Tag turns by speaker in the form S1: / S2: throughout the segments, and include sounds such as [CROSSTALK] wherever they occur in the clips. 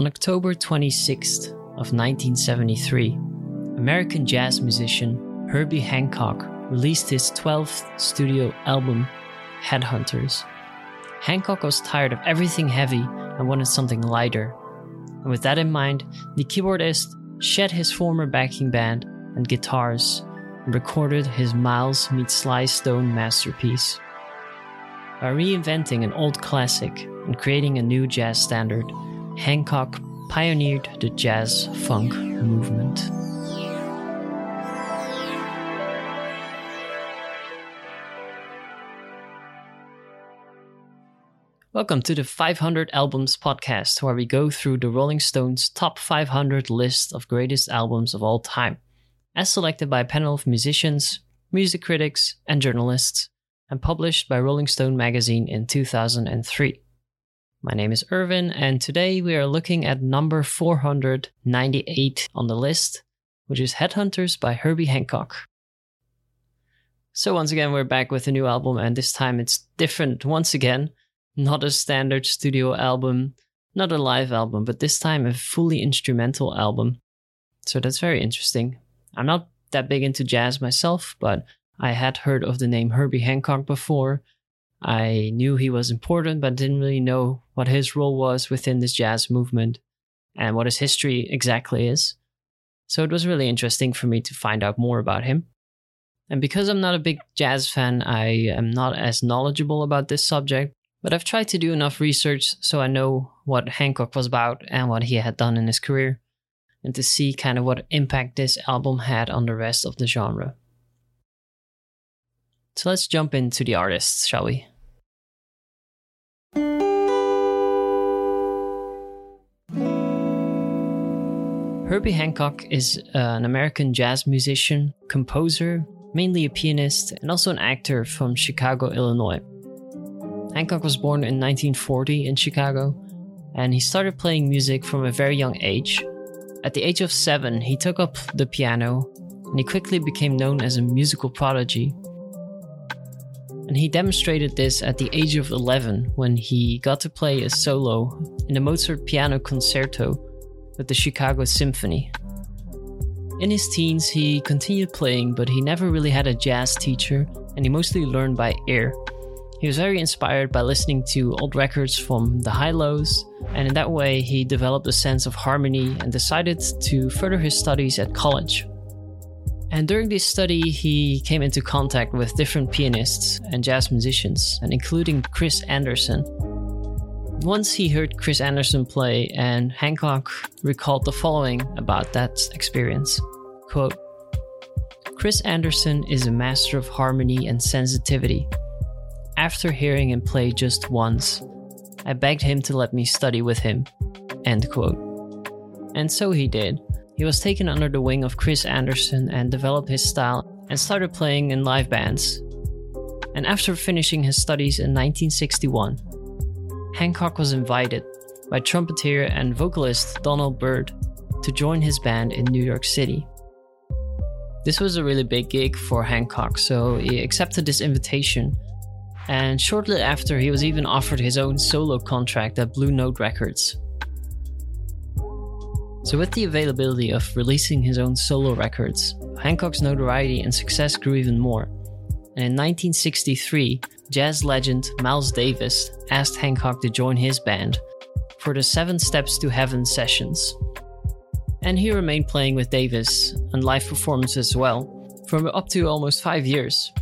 S1: On October 26th of 1973, American jazz musician Herbie Hancock released his 12th studio album, Headhunters. Hancock was tired of everything heavy and wanted something lighter. And with that in mind, the keyboardist shed his former backing band and guitars and recorded his Miles meets Sly Stone masterpiece. By reinventing an old classic and creating a new jazz standard, Hancock pioneered the jazz funk movement. Welcome to the 500 Albums podcast, where we go through the Rolling Stones' top 500 list of greatest albums of all time, as selected by a panel of musicians, music critics, and journalists, and published by Rolling Stone magazine in 2003. My name is Irvin, and today we are looking at number 498 on the list, which is Headhunters by Herbie Hancock. So, once again, we're back with a new album, and this time it's different once again. Not a standard studio album, not a live album, but this time a fully instrumental album. So, that's very interesting. I'm not that big into jazz myself, but I had heard of the name Herbie Hancock before, I knew he was important, but didn't really know what his role was within this jazz movement and what his history exactly is. So it was really interesting for me to find out more about him. And because I'm not a big jazz fan, I am not as knowledgeable about this subject, but I've tried to do enough research so I know what Hancock was about and what he had done in his career, and to see kind of what impact this album had on the rest of the genre. So let's jump into the artists, shall we? Herbie Hancock is uh, an American jazz musician, composer, mainly a pianist, and also an actor from Chicago, Illinois. Hancock was born in 1940 in Chicago, and he started playing music from a very young age. At the age of seven, he took up the piano, and he quickly became known as a musical prodigy. And he demonstrated this at the age of 11 when he got to play a solo in the Mozart Piano Concerto with the Chicago Symphony. In his teens, he continued playing, but he never really had a jazz teacher, and he mostly learned by ear. He was very inspired by listening to old records from the Hi-Lo's, and in that way, he developed a sense of harmony and decided to further his studies at college. And during this study, he came into contact with different pianists and jazz musicians, and including Chris Anderson, once he heard Chris Anderson play, and Hancock recalled the following about that experience. Quote, Chris Anderson is a master of harmony and sensitivity. After hearing him play just once, I begged him to let me study with him. End quote. And so he did. He was taken under the wing of Chris Anderson and developed his style and started playing in live bands. And after finishing his studies in 1961, Hancock was invited by trumpeter and vocalist Donald Byrd to join his band in New York City. This was a really big gig for Hancock, so he accepted this invitation. And shortly after, he was even offered his own solo contract at Blue Note Records. So, with the availability of releasing his own solo records, Hancock's notoriety and success grew even more. And in 1963, jazz legend Miles Davis asked Hancock to join his band for the Seven Steps to Heaven sessions. And he remained playing with Davis on live performances as well for up to almost five years.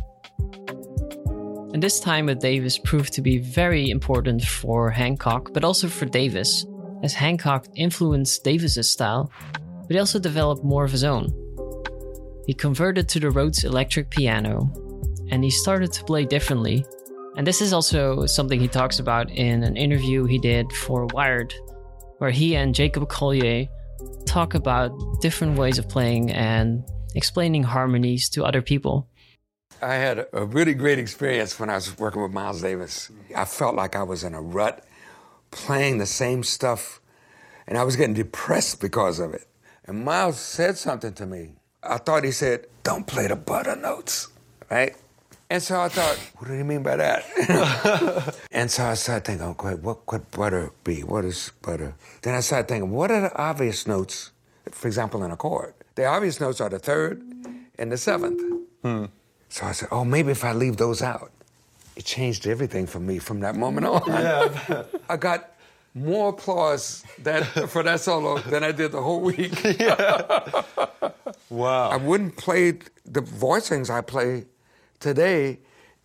S1: And this time with Davis proved to be very important for Hancock, but also for Davis, as Hancock influenced Davis's style, but he also developed more of his own. He converted to the Rhodes electric piano, and he started to play differently and this is also something he talks about in an interview he did for Wired, where he and Jacob Collier talk about different ways of playing and explaining harmonies to other people.
S2: I had a really great experience when I was working with Miles Davis. I felt like I was in a rut playing the same stuff, and I was getting depressed because of it. And Miles said something to me. I thought he said, Don't play the butter notes, right? And so I thought, what do you mean by that? [LAUGHS] and so I started thinking, okay, what could butter be? What is butter? Then I started thinking, what are the obvious notes, for example, in a chord? The obvious notes are the third and the seventh. Hmm. So I said, oh, maybe if I leave those out. It changed everything for me from that moment on. Yeah. [LAUGHS] I got more applause that, [LAUGHS] for that solo than I did the whole week.
S3: yeah. Wow.
S2: I wouldn't play the voicings I play today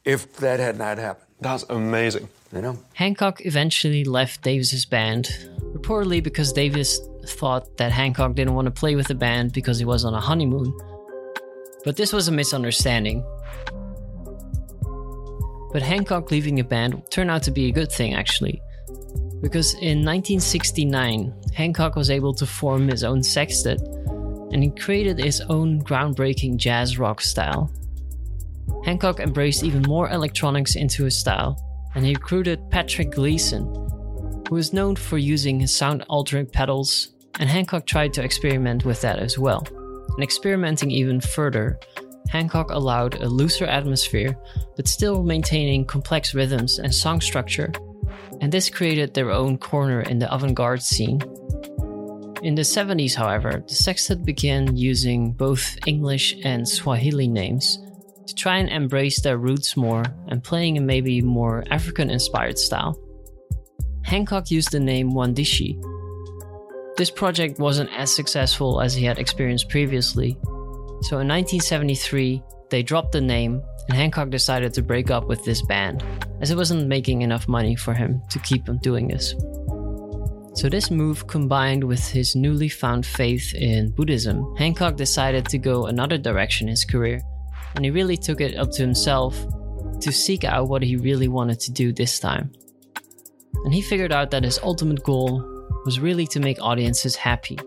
S2: if that had not happened.
S3: That's amazing.
S2: You know?
S1: Hancock eventually left Davis's band, reportedly because Davis thought that Hancock didn't want to play with the band because he was on a honeymoon. But this was a misunderstanding. But Hancock leaving a band turned out to be a good thing, actually. Because in 1969, Hancock was able to form his own sextet and he created his own groundbreaking jazz rock style. Hancock embraced even more electronics into his style, and he recruited Patrick Gleeson, who is known for using his sound altering pedals, and Hancock tried to experiment with that as well. And experimenting even further, Hancock allowed a looser atmosphere, but still maintaining complex rhythms and song structure, and this created their own corner in the avant garde scene. In the 70s, however, the sextet began using both English and Swahili names to try and embrace their roots more and playing a maybe more African inspired style. Hancock used the name Mwandishi. This project wasn't as successful as he had experienced previously, so in 1973 they dropped the name and Hancock decided to break up with this band, as it wasn't making enough money for him to keep on doing this. So, this move combined with his newly found faith in Buddhism, Hancock decided to go another direction in his career and he really took it up to himself to seek out what he really wanted to do this time. And he figured out that his ultimate goal was really to make audiences happy.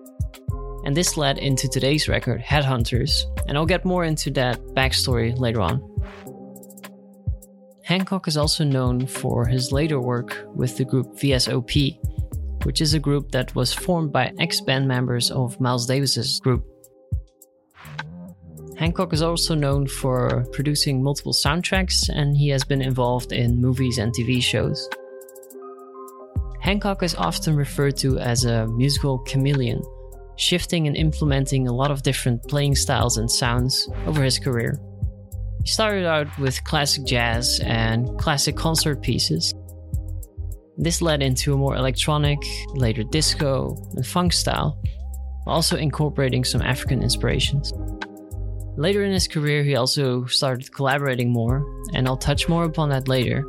S1: And this led into today's record, Headhunters, and I'll get more into that backstory later on. Hancock is also known for his later work with the group VSOP, which is a group that was formed by ex band members of Miles Davis's group Hancock is also known for producing multiple soundtracks, and he has been involved in movies and TV shows. Hancock is often referred to as a musical chameleon, shifting and implementing a lot of different playing styles and sounds over his career. He started out with classic jazz and classic concert pieces. This led into a more electronic, later disco, and funk style, also incorporating some African inspirations. Later in his career, he also started collaborating more, and I'll touch more upon that later.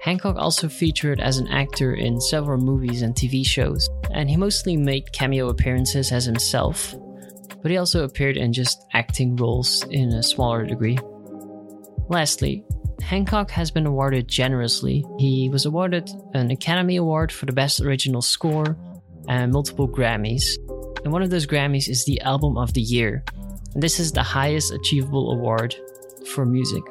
S1: Hancock also featured as an actor in several movies and TV shows, and he mostly made cameo appearances as himself, but he also appeared in just acting roles in a smaller degree. Lastly, Hancock has been awarded generously. He was awarded an Academy Award for the Best Original Score and multiple Grammys. And one of those Grammys is the Album of the Year, this is the highest achievable award for music.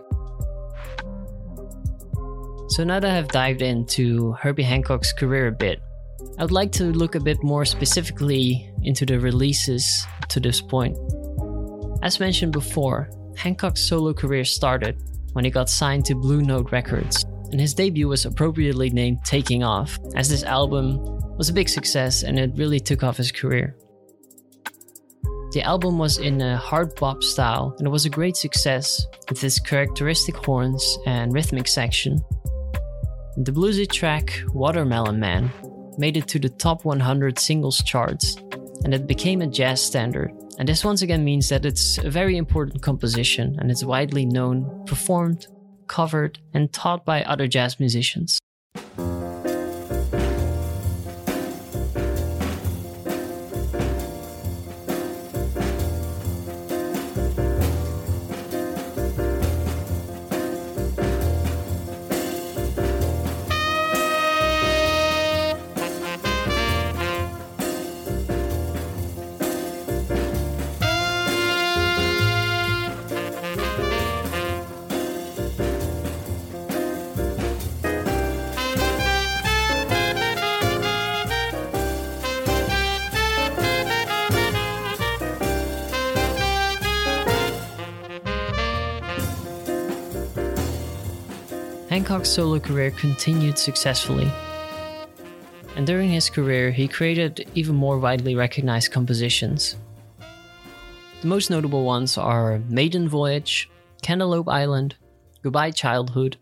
S1: So now that I've dived into Herbie Hancock's career a bit, I would like to look a bit more specifically into the releases to this point. As mentioned before, Hancock's solo career started when he got signed to Blue Note Records, and his debut was appropriately named Taking Off, as this album was a big success and it really took off his career. The album was in a hard bop style and was a great success with its characteristic horns and rhythmic section. The bluesy track Watermelon Man made it to the top 100 singles charts and it became a jazz standard. And this once again means that it's a very important composition and it's widely known, performed, covered, and taught by other jazz musicians. Hancock's solo career continued successfully. And during his career, he created even more widely recognized compositions. The most notable ones are Maiden Voyage, Cantaloupe Island, Goodbye Childhood,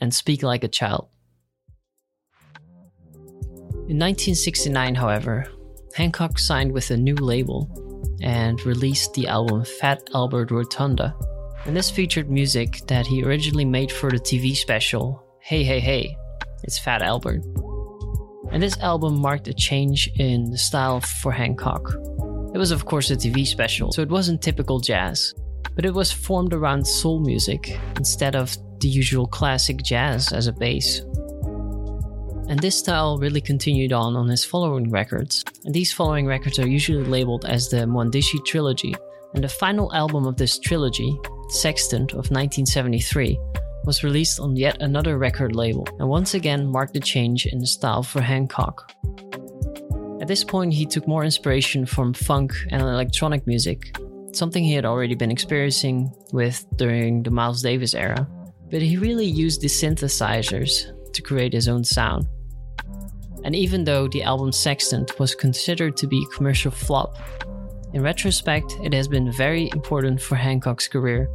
S1: and Speak Like a Child. In 1969, however, Hancock signed with a new label and released the album Fat Albert Rotunda. And this featured music that he originally made for the TV special Hey Hey Hey, it's Fat Albert. And this album marked a change in the style for Hancock. It was, of course, a TV special, so it wasn't typical jazz, but it was formed around soul music instead of the usual classic jazz as a base. And this style really continued on on his following records. And these following records are usually labeled as the Mwandishi Trilogy. And the final album of this trilogy, Sextant of 1973, was released on yet another record label and once again marked a change in the style for Hancock. At this point, he took more inspiration from funk and electronic music, something he had already been experiencing with during the Miles Davis era. But he really used the synthesizers to create his own sound. And even though the album Sextant was considered to be a commercial flop, in retrospect, it has been very important for Hancock's career,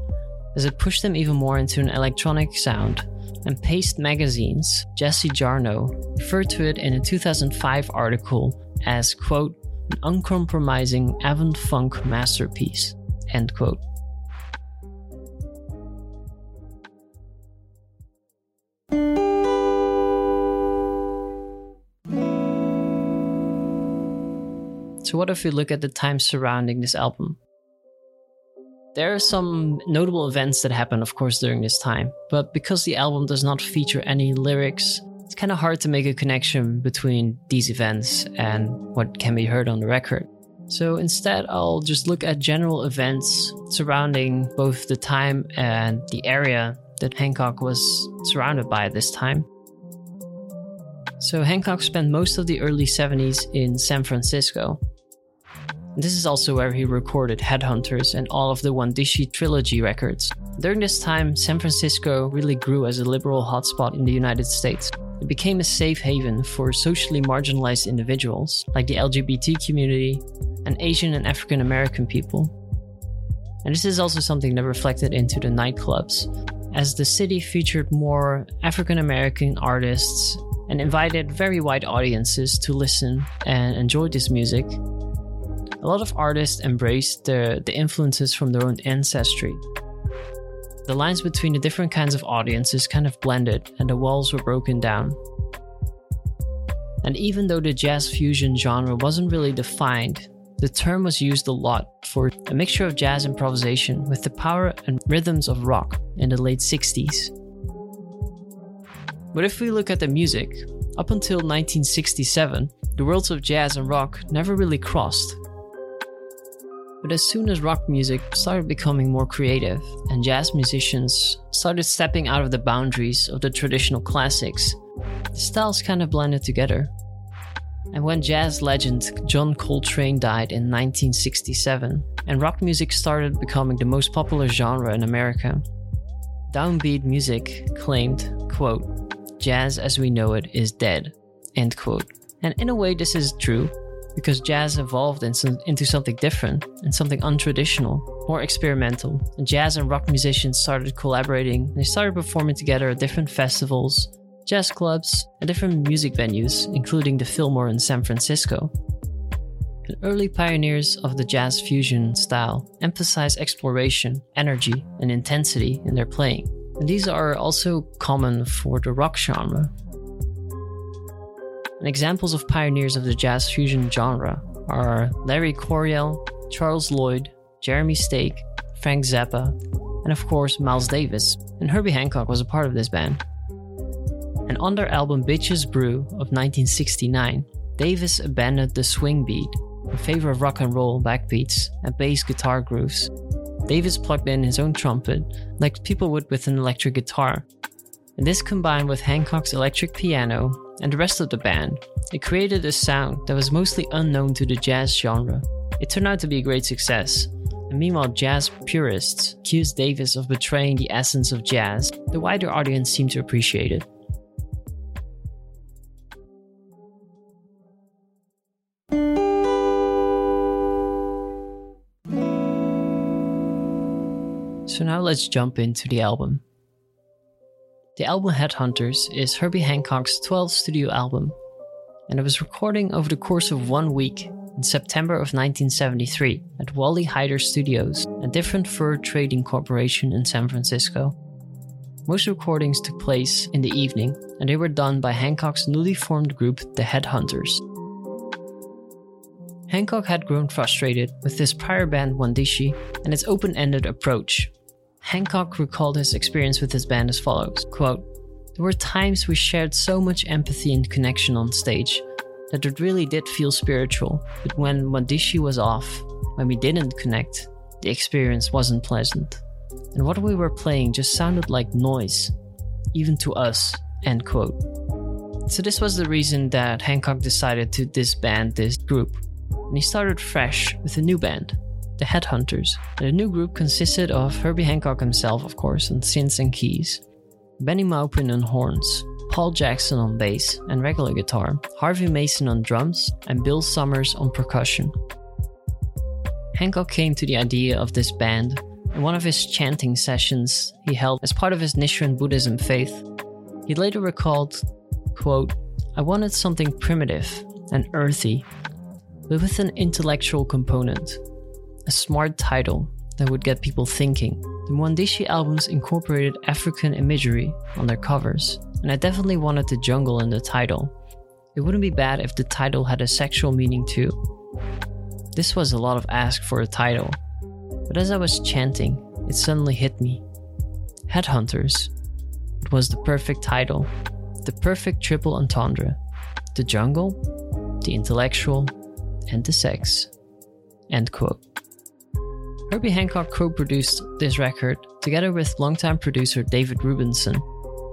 S1: as it pushed them even more into an electronic sound. And Paste Magazine's Jesse Jarnow referred to it in a 2005 article as, quote, an uncompromising avant funk masterpiece, end quote. So, what if we look at the time surrounding this album? There are some notable events that happen, of course, during this time, but because the album does not feature any lyrics, it's kind of hard to make a connection between these events and what can be heard on the record. So instead, I'll just look at general events surrounding both the time and the area that Hancock was surrounded by at this time. So, Hancock spent most of the early 70s in San Francisco, this is also where he recorded Headhunters and all of the Mwandishi trilogy records. During this time, San Francisco really grew as a liberal hotspot in the United States. It became a safe haven for socially marginalized individuals, like the LGBT community and Asian and African American people. And this is also something that reflected into the nightclubs, as the city featured more African American artists and invited very wide audiences to listen and enjoy this music a lot of artists embraced the, the influences from their own ancestry. The lines between the different kinds of audiences kind of blended and the walls were broken down. And even though the jazz fusion genre wasn't really defined, the term was used a lot for a mixture of jazz improvisation with the power and rhythms of rock in the late 60s. But if we look at the music, up until 1967, the worlds of jazz and rock never really crossed. But as soon as rock music started becoming more creative and jazz musicians started stepping out of the boundaries of the traditional classics, the styles kind of blended together. And when jazz legend John Coltrane died in 1967 and rock music started becoming the most popular genre in America, downbeat music claimed, quote, jazz as we know it is dead, end quote. And in a way, this is true because jazz evolved into something different and something untraditional, more experimental. And jazz and rock musicians started collaborating. They started performing together at different festivals, jazz clubs, and different music venues, including the Fillmore in San Francisco. Early pioneers of the jazz fusion style emphasize exploration, energy, and intensity in their playing. And these are also common for the rock genre, and examples of pioneers of the jazz fusion genre are Larry Coryell, Charles Lloyd, Jeremy Steig, Frank Zappa, and of course Miles Davis, and Herbie Hancock was a part of this band. And on their album Bitches Brew of 1969, Davis abandoned the swing beat in favor of rock and roll backbeats and bass guitar grooves. Davis plugged in his own trumpet, like people would with an electric guitar. And this combined with Hancock's electric piano and the rest of the band, it created a sound that was mostly unknown to the jazz genre. It turned out to be a great success, and meanwhile, jazz purists accused Davis of betraying the essence of jazz. The wider audience seemed to appreciate it. So now let's jump into the album. The album Headhunters is Herbie Hancock's 12th studio album, and it was recording over the course of one week in September of 1973 at Wally Heider Studios, a different fur trading corporation in San Francisco. Most recordings took place in the evening, and they were done by Hancock's newly formed group, the Headhunters. Hancock had grown frustrated with his prior band Mwandishi and its open ended approach, Hancock recalled his experience with his band as follows quote, There were times we shared so much empathy and connection on stage that it really did feel spiritual, but when Mwandishi was off, when we didn't connect, the experience wasn't pleasant. And what we were playing just sounded like noise, even to us. End quote. So, this was the reason that Hancock decided to disband this group, and he started fresh with a new band the Headhunters. The new group consisted of Herbie Hancock himself, of course, on synths and keys, Bennie Maupin on horns, Paul Jackson on bass and regular guitar, Harvey Mason on drums, and Bill Summers on percussion. Hancock came to the idea of this band in one of his chanting sessions he held as part of his Nichiren Buddhism faith. He later recalled, quote, I wanted something primitive and earthy, but with an intellectual component a smart title that would get people thinking. The Mwandishi albums incorporated African imagery on their covers, and I definitely wanted the jungle in the title. It wouldn't be bad if the title had a sexual meaning too. This was a lot of ask for a title, but as I was chanting, it suddenly hit me. Headhunters. It was the perfect title, the perfect triple entendre. The jungle, the intellectual, and the sex. End quote. Herbie Hancock co produced this record together with longtime producer David Rubinson,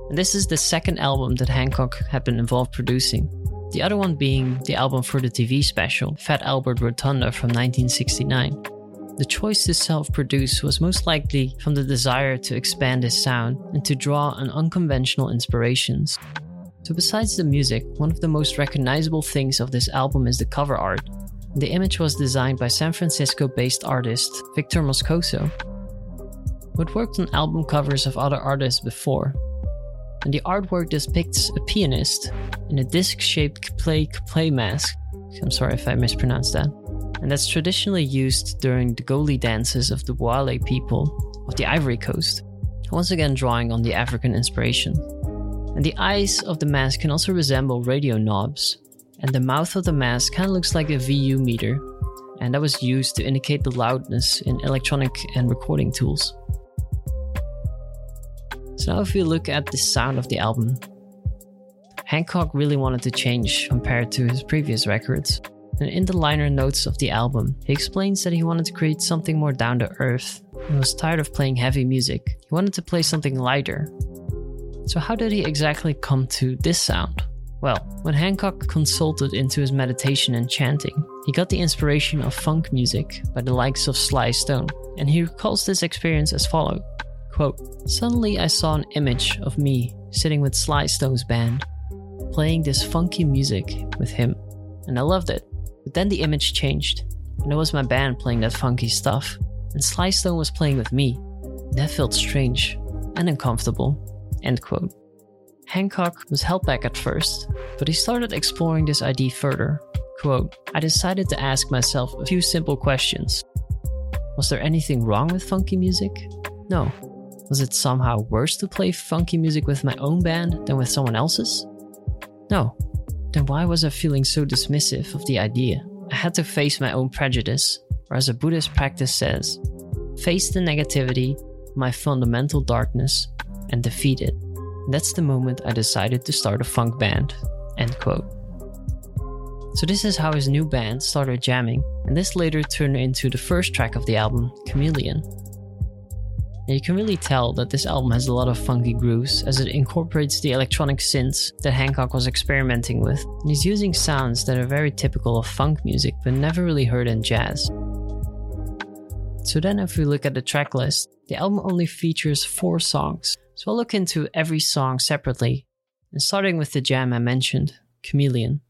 S1: and this is the second album that Hancock had been involved producing. The other one being the album for the TV special, Fat Albert Rotunda from 1969. The choice to self produce was most likely from the desire to expand his sound and to draw on unconventional inspirations. So, besides the music, one of the most recognizable things of this album is the cover art, the image was designed by San Francisco based artist Victor Moscoso, who had worked on album covers of other artists before. And the artwork depicts a pianist in a disc shaped play mask. I'm sorry if I mispronounced that. And that's traditionally used during the Goli dances of the Baule people of the Ivory Coast, once again drawing on the African inspiration. And the eyes of the mask can also resemble radio knobs, and the mouth of the mask kind of looks like a VU meter, and that was used to indicate the loudness in electronic and recording tools. So now if we look at the sound of the album, Hancock really wanted to change compared to his previous records. And in the liner notes of the album, he explains that he wanted to create something more down to earth and was tired of playing heavy music. He wanted to play something lighter. So, how did he exactly come to this sound? Well, when Hancock consulted into his meditation and chanting, he got the inspiration of funk music by the likes of Sly Stone, and he recalls this experience as follows quote, Suddenly I saw an image of me sitting with Sly Stone's band, playing this funky music with him, and I loved it. But then the image changed, and it was my band playing that funky stuff, and Sly Stone was playing with me. That felt strange and uncomfortable. End quote. Hancock was held back at first, but he started exploring this idea further. Quote, I decided to ask myself a few simple questions. Was there anything wrong with funky music? No. Was it somehow worse to play funky music with my own band than with someone else's? No. Then why was I feeling so dismissive of the idea? I had to face my own prejudice, or as a Buddhist practice says, face the negativity, my fundamental darkness, and defeat it. That's the moment I decided to start a funk band. End quote. So this is how his new band started jamming, and this later turned into the first track of the album, Chameleon. And you can really tell that this album has a lot of funky grooves as it incorporates the electronic synths that Hancock was experimenting with, and he's using sounds that are very typical of funk music but never really heard in jazz. So then, if we look at the track list, the album only features four songs. So I'll look into every song separately, and starting with the jam I mentioned, Chameleon.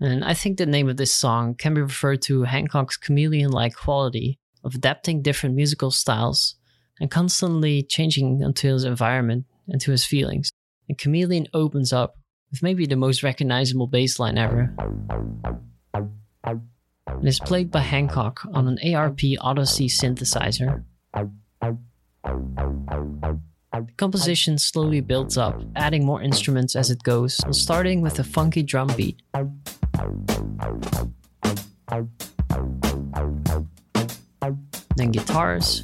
S1: And I think the name of this song can be referred to Hancock's chameleon like quality of adapting different musical styles and constantly changing into his environment and to his feelings. And Chameleon opens up with maybe the most recognizable bass line ever. It is played by Hancock on an ARP Odyssey synthesizer. Composition slowly builds up, adding more instruments as it goes, starting with a funky drum beat. Then guitars.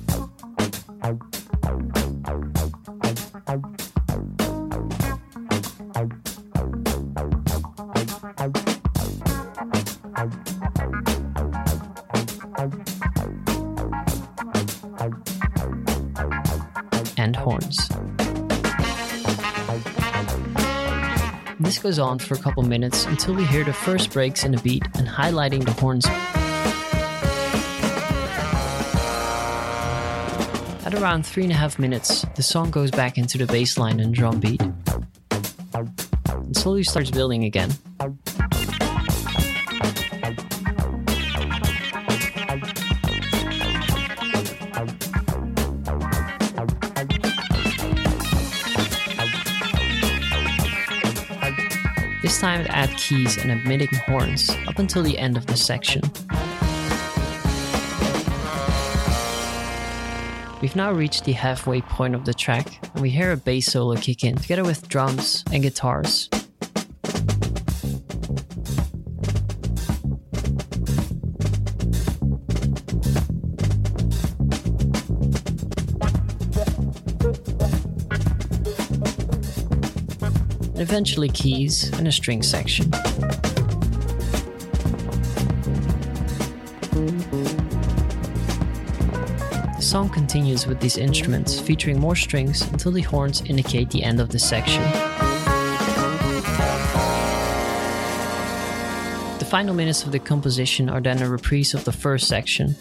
S1: Goes on for a couple minutes until we hear the first breaks in the beat and highlighting the horns. At around three and a half minutes, the song goes back into the bass line and drum beat. And slowly starts building again. This time it adds keys and emitting horns up until the end of the section. We've now reached the halfway point of the track, and we hear a bass solo kick in, together with drums and guitars. Eventually keys and a string section. The song continues with these instruments, featuring more strings until the horns indicate the end of the section. The final minutes of the composition are then a reprise of the first section.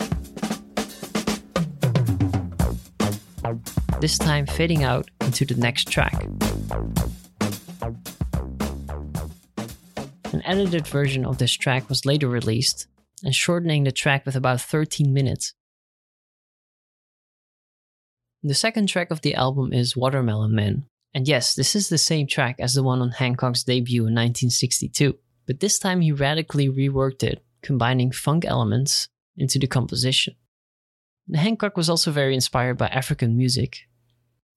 S1: This time fading out into the next track. Edited version of this track was later released, and shortening the track with about 13 minutes. The second track of the album is Watermelon Man. And yes, this is the same track as the one on Hancock's debut in 1962, but this time he radically reworked it, combining funk elements into the composition. And Hancock was also very inspired by African music,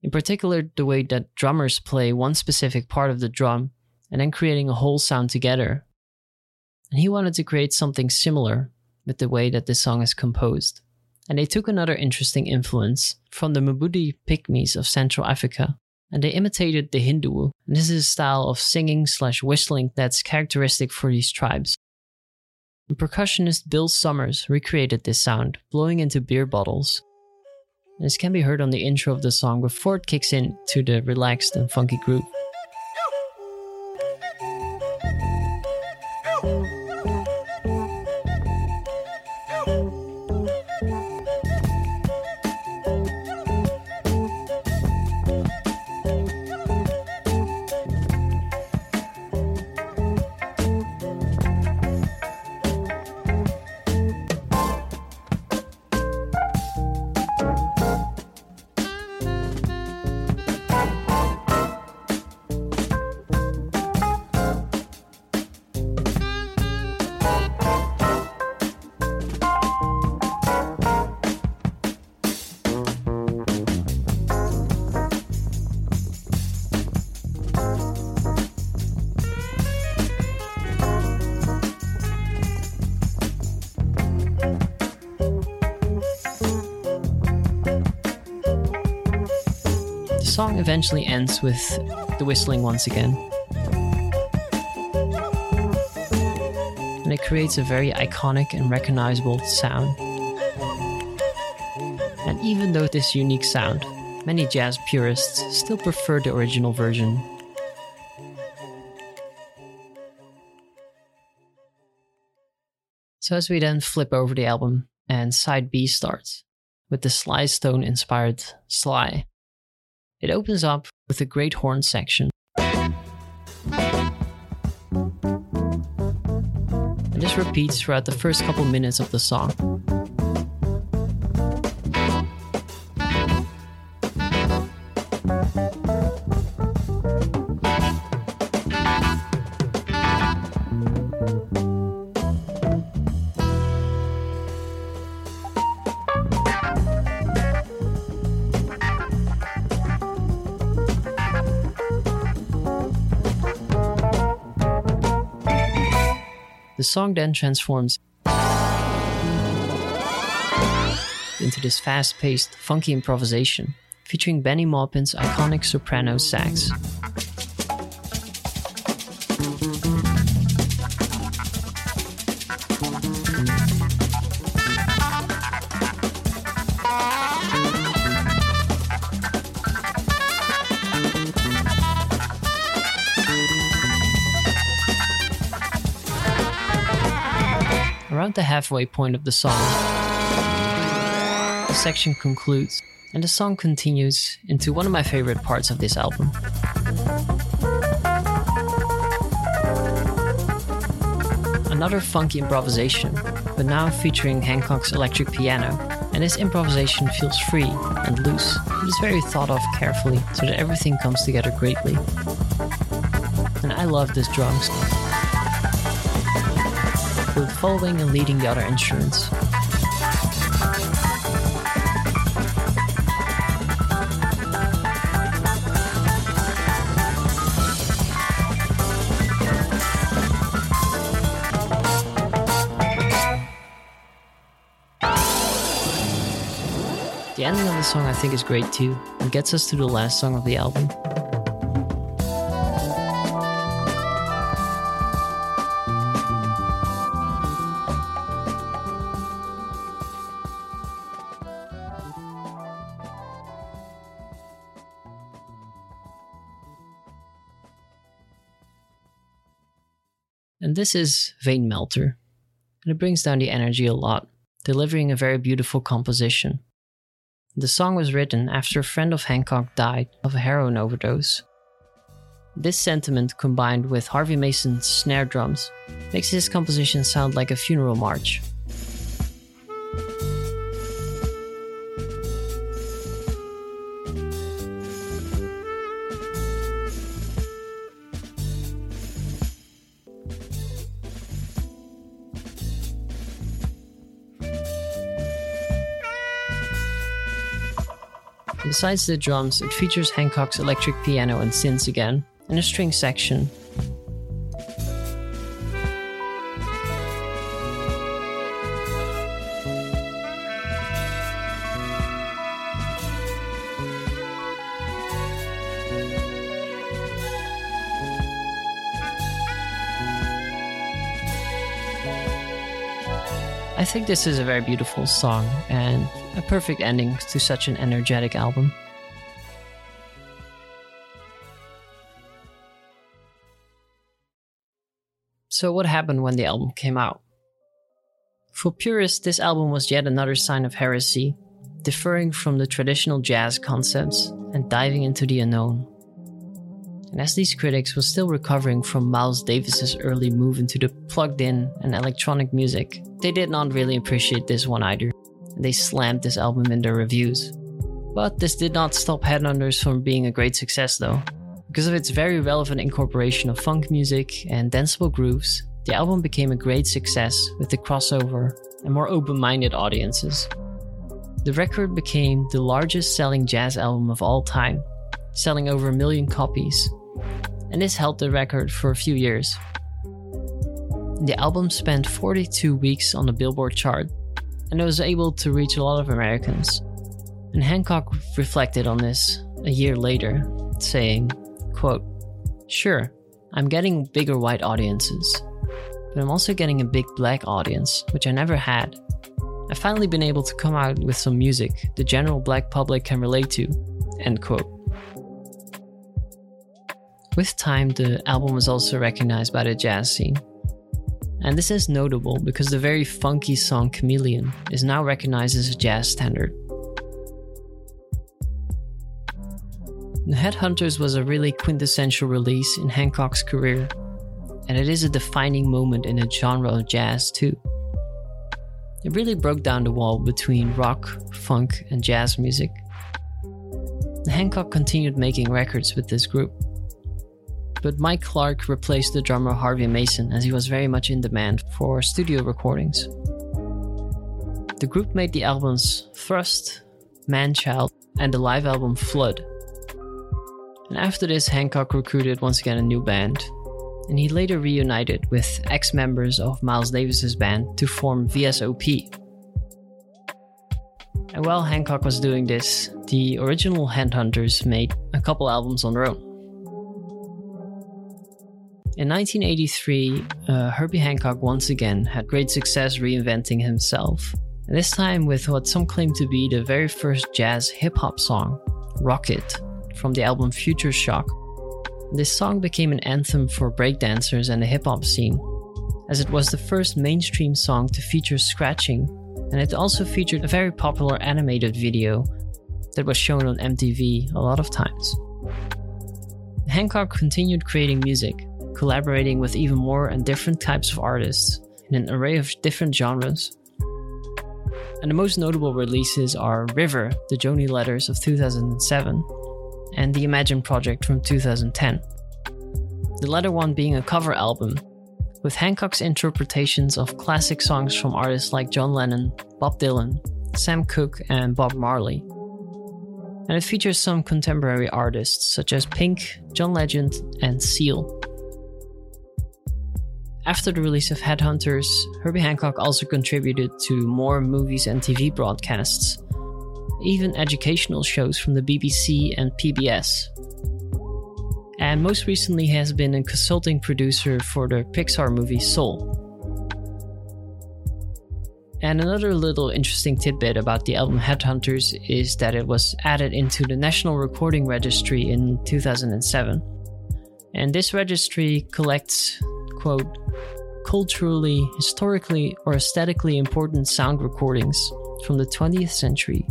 S1: in particular, the way that drummers play one specific part of the drum and then creating a whole sound together. And he wanted to create something similar with the way that this song is composed. And they took another interesting influence from the Mabudi Pygmies of Central Africa, and they imitated the hindewhu. And this is a style of singing slash whistling that's characteristic for these tribes. The percussionist Bill Summers recreated this sound, blowing into beer bottles. And this can be heard on the intro of the song before it kicks in to the relaxed and funky groove. Ends with the whistling once again. And it creates a very iconic and recognizable sound. And even though this unique sound, many jazz purists still prefer the original version. So as we then flip over the album, and side B starts, with the Sly Stone inspired Sly. It opens up with a great horn section. And this repeats throughout the first couple minutes of the song. Song then transforms into this fast paced, funky improvisation featuring Bennie Maupin's iconic soprano sax. The halfway point of the song, the section concludes and the song continues into one of my favorite parts of this album. Another funky improvisation, but now featuring Hancock's electric piano, and this improvisation feels free and loose. It is very thought of carefully so that everything comes together greatly. And I love this drums both following and leading the other instruments. The ending of the song I think is great too, and gets us to the last song of the album. This is Vein Melter. And it brings down the energy a lot, delivering a very beautiful composition. The song was written after a friend of Hancock died of a heroin overdose. This sentiment, combined with Harvey Mason's snare drums, makes his composition sound like a funeral march. Besides the drums, it features Hancock's electric piano and synths again, and a string section. I think this is a very beautiful song and a perfect ending to such an energetic album. So, what happened when the album came out? For purists, this album was yet another sign of heresy, differing from the traditional jazz concepts and diving into the unknown. And as these critics were still recovering from Miles Davis's early move into the plugged in and electronic music, they did not really appreciate this one either. They slammed this album in their reviews. But this did not stop Headhunters from being a great success though. Because of its very relevant incorporation of funk music and danceable grooves, the album became a great success with the crossover and more open minded audiences. The record became the largest selling jazz album of all time, selling over a million copies, and this held the record for a few years. The album spent 42 weeks on the Billboard chart, and it was able to reach a lot of Americans. And Hancock reflected on this a year later, saying, quote, Sure, I'm getting bigger white audiences, but I'm also getting a big black audience, which I never had. I've finally been able to come out with some music the general black public can relate to. End quote. With time, the album was also recognized by the jazz scene. And this is notable because the very funky song Chameleon is now recognized as a jazz standard. The Headhunters was a really quintessential release in Hancock's career, and it is a defining moment in the genre of jazz, too. It really broke down the wall between rock, funk, and jazz music. Hancock continued making records with this group. But Mike Clark replaced the drummer Harvey Mason as he was very much in demand for studio recordings. The group made the albums Thrust, Manchild, and the live album Flood. And after this, Hancock recruited once again a new band, and he later reunited with ex members of Miles Davis's band to form VSOP. And while Hancock was doing this, the original Headhunters made a couple albums on their own. In 1983, uh, Herbie Hancock once again had great success reinventing himself, this time with what some claim to be the very first jazz hip hop song, Rockit, from the album Future Shock. This song became an anthem for breakdancers and the hip hop scene, as it was the first mainstream song to feature scratching, and it also featured a very popular animated video that was shown on MTV a lot of times. Hancock continued creating music, collaborating with even more and different types of artists in an array of different genres. And the most notable releases are River, the Joni Letters of 2007, and the Imagine Project from 2010. The latter one being a cover album, with Hancock's interpretations of classic songs from artists like John Lennon, Bob Dylan, Sam Cooke, and Bob Marley. And it features some contemporary artists such as Pink, John Legend, and Seal. After the release of Headhunters, Herbie Hancock also contributed to more movies and TV broadcasts, even educational shows from the BBC and PBS. And most recently, has been a consulting producer for the Pixar movie Soul. And another little interesting tidbit about the album Headhunters is that it was added into the National Recording Registry in 2007. And this registry collects, quote, culturally, historically, or aesthetically important sound recordings from the 20th century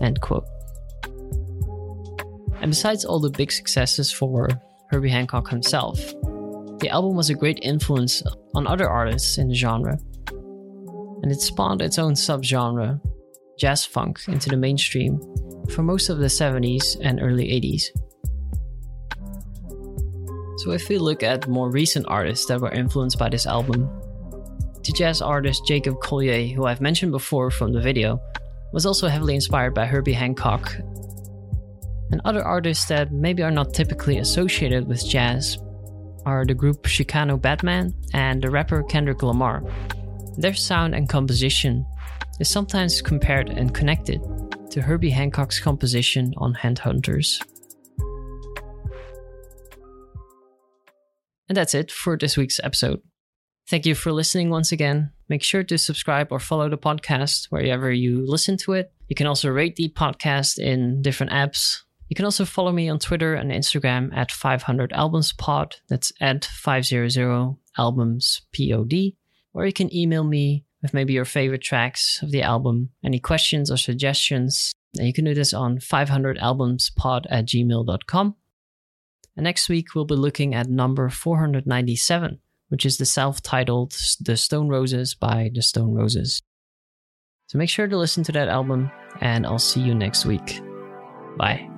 S1: End quote. And besides all the big successes for Herbie Hancock himself, the album was a great influence on other artists in the genre. And it spawned its own subgenre, jazz funk, into the mainstream for most of the 70s and early 80s. So, if we look at more recent artists that were influenced by this album, the jazz artist Jacob Collier, who I've mentioned before from the video, was also heavily inspired by Herbie Hancock. And other artists that maybe are not typically associated with jazz are the group Chicano Batman and the rapper Kendrick Lamar. Their sound and composition is sometimes compared and connected to Herbie Hancock's composition on Headhunters. And that's it for this week's episode. Thank you for listening once again. Make sure to subscribe or follow the podcast wherever you listen to it. You can also rate the podcast in different apps. You can also follow me on Twitter and Instagram at 500 Albums Pod. That's at 500 Albums Pod. Or you can email me with maybe your favorite tracks of the album, any questions or suggestions. And you can do this on 500albumspod at gmail.com. And next week, we'll be looking at number 497 which is the self titled The Stone Roses by The Stone Roses. So make sure to listen to that album, and I'll see you next week. Bye.